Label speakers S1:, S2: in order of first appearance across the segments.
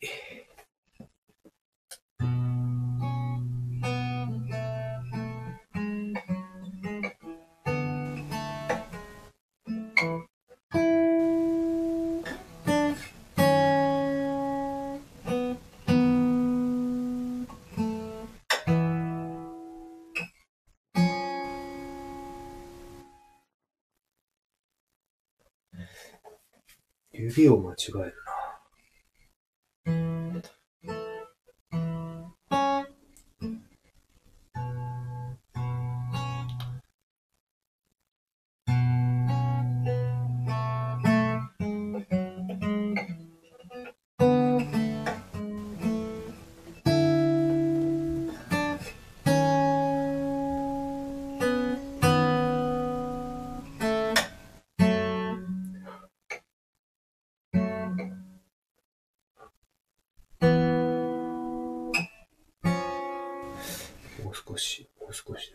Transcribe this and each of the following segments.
S1: り。指を間違える。少し、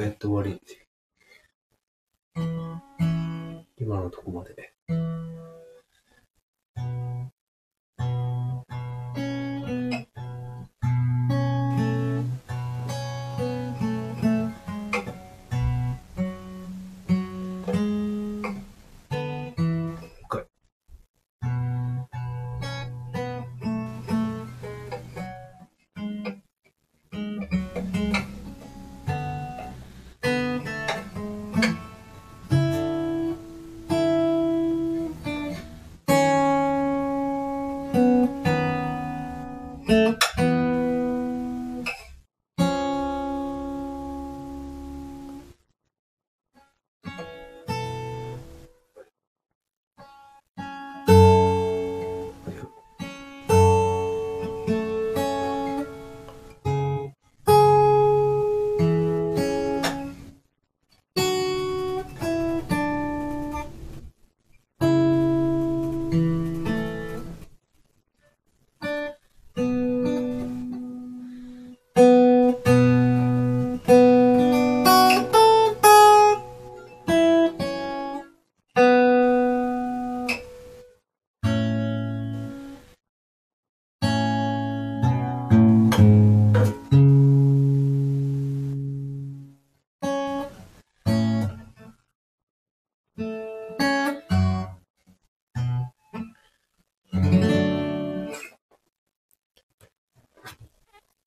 S1: 回やって終わり。今のとこまで。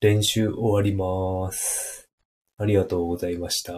S1: 練習終わります。ありがとうございました。